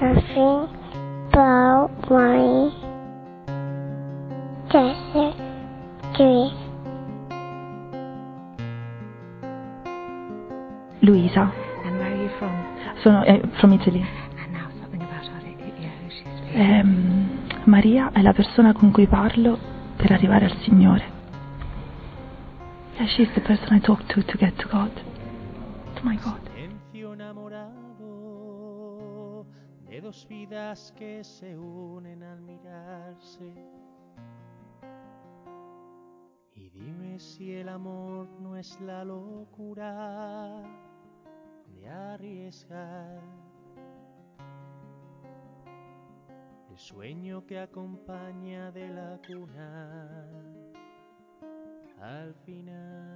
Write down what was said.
nothing but my desert dream. Luisa. And where are you from? Sono eh, from Italy. And now something about her. Yeah, who she's Ehm, Maria è la persona con cui parlo per arrivare al Signore. Yeah, she's the person I talk to to get to God. To my God. Vidas que se unen al mirarse. Y dime si el amor no es la locura de arriesgar. El sueño que acompaña de la cuna al final.